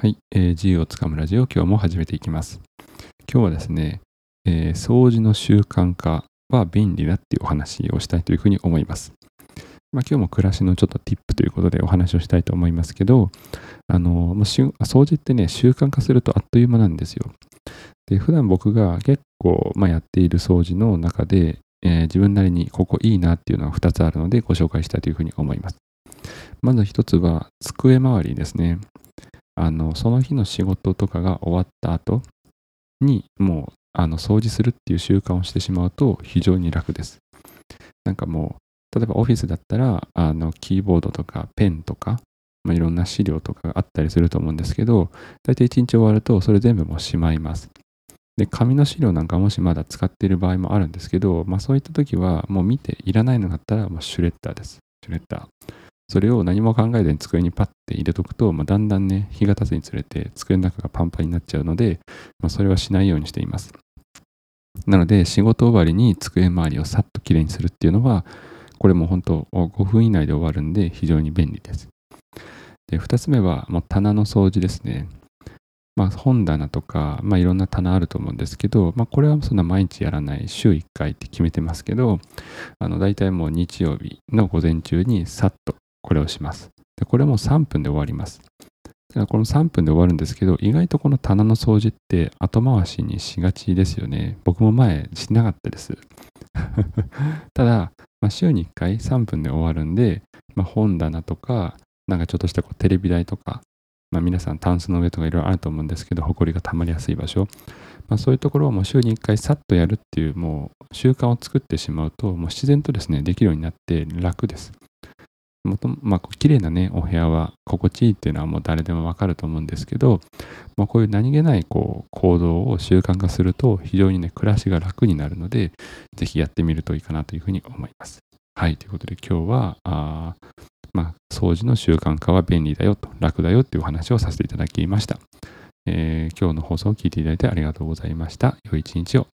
はい、えー、自由をつかむラジオ今日も始めていきます。今日はですね、えー、掃除の習慣化は便利だっていうお話をしたいというふうに思います。まあ、今日も暮らしのちょっとティップということでお話をしたいと思いますけど、あの、もう掃除ってね、習慣化するとあっという間なんですよ。で、普段僕が結構、まあ、やっている掃除の中で、えー、自分なりにここいいなっていうのは2つあるのでご紹介したいというふうに思います。まず1つは机周りですね。あの、その日の仕事とかが終わった後に、もう、あの、掃除するっていう習慣をしてしまうと非常に楽です。なんかもう、例えばオフィスだったら、あの、キーボードとかペンとか、まあ、いろんな資料とかがあったりすると思うんですけど、大体一日終わるとそれ全部もうしまいます。で、紙の資料なんかもしまだ使っている場合もあるんですけど、まあそういった時はもう見ていらないのだったらもうシュレッダーです。シュレッダー。それを何も考えずに机にパッて入れとくと、まあ、だんだんね、日が経つにつれて机の中がパンパンになっちゃうので、まあ、それはしないようにしています。なので、仕事終わりに机周りをさっときれいにするっていうのは、これも本当5分以内で終わるんで非常に便利です。で、2つ目はもう棚の掃除ですね。まあ、本棚とか、まあ、いろんな棚あると思うんですけど、まあ、これはそんな毎日やらない週1回って決めてますけど、あの大体もう日曜日の午前中にさっとこれをします。でこれも3分で終わります。この3分で終わるんですけど、意外とこの棚の掃除って後回しにしがちですよね。僕も前しなかったです。ただ、まあ、週に1回3分で終わるんで、まあ、本棚とか、なんかちょっとしたこうテレビ台とか、まあ、皆さんタンスの上とかいろいろあると思うんですけど、埃が溜まりやすい場所。まあ、そういうところをもう週に1回さっとやるっていうもう習慣を作ってしまうと、もう自然とですね、できるようになって楽です。もとまあ、綺麗なね、お部屋は心地いいっていうのはもう誰でもわかると思うんですけど、まあ、こういう何気ないこう行動を習慣化すると非常にね、暮らしが楽になるので、ぜひやってみるといいかなというふうに思います。はい、ということで今日は、あまあ、掃除の習慣化は便利だよと、楽だよっていうお話をさせていただきました。えー、今日の放送を聞いていただいてありがとうございました。良い一日を。